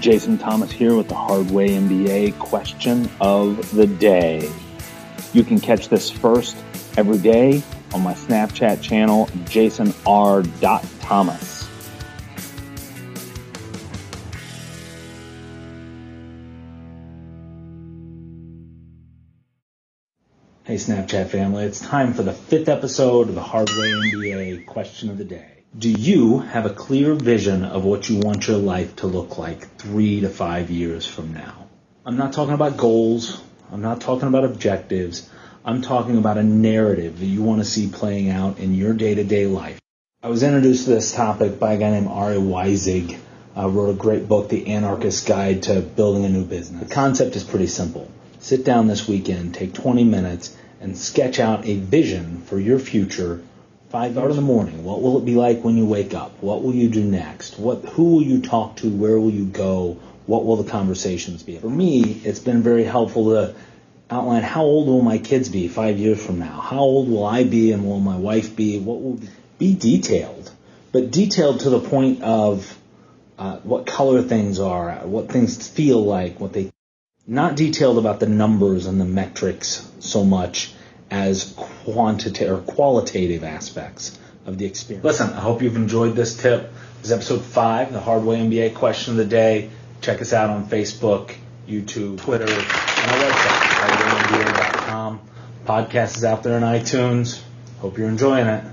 Jason Thomas here with the Hardway MBA question of the day. You can catch this first every day on my Snapchat channel, Jason R. Thomas. Hey Snapchat family, it's time for the fifth episode of the Hardway MBA question of the day. Do you have a clear vision of what you want your life to look like three to five years from now? I'm not talking about goals. I'm not talking about objectives. I'm talking about a narrative that you want to see playing out in your day to day life. I was introduced to this topic by a guy named Ari Weinzweig. Uh, wrote a great book, The Anarchist Guide to Building a New Business. The concept is pretty simple. Sit down this weekend, take 20 minutes, and sketch out a vision for your future Five hours in the morning. What will it be like when you wake up? What will you do next? What, who will you talk to? Where will you go? What will the conversations be? For me, it's been very helpful to outline how old will my kids be five years from now? How old will I be and will my wife be? What will be, be detailed, but detailed to the point of uh, what color things are, what things feel like, what they, not detailed about the numbers and the metrics so much as quantitative or qualitative aspects of the experience. Listen, I hope you've enjoyed this tip. This is episode five, the Hardway MBA question of the day. Check us out on Facebook, YouTube, Twitter, and our website, hardwaymba.com. Podcast is out there on iTunes. Hope you're enjoying it.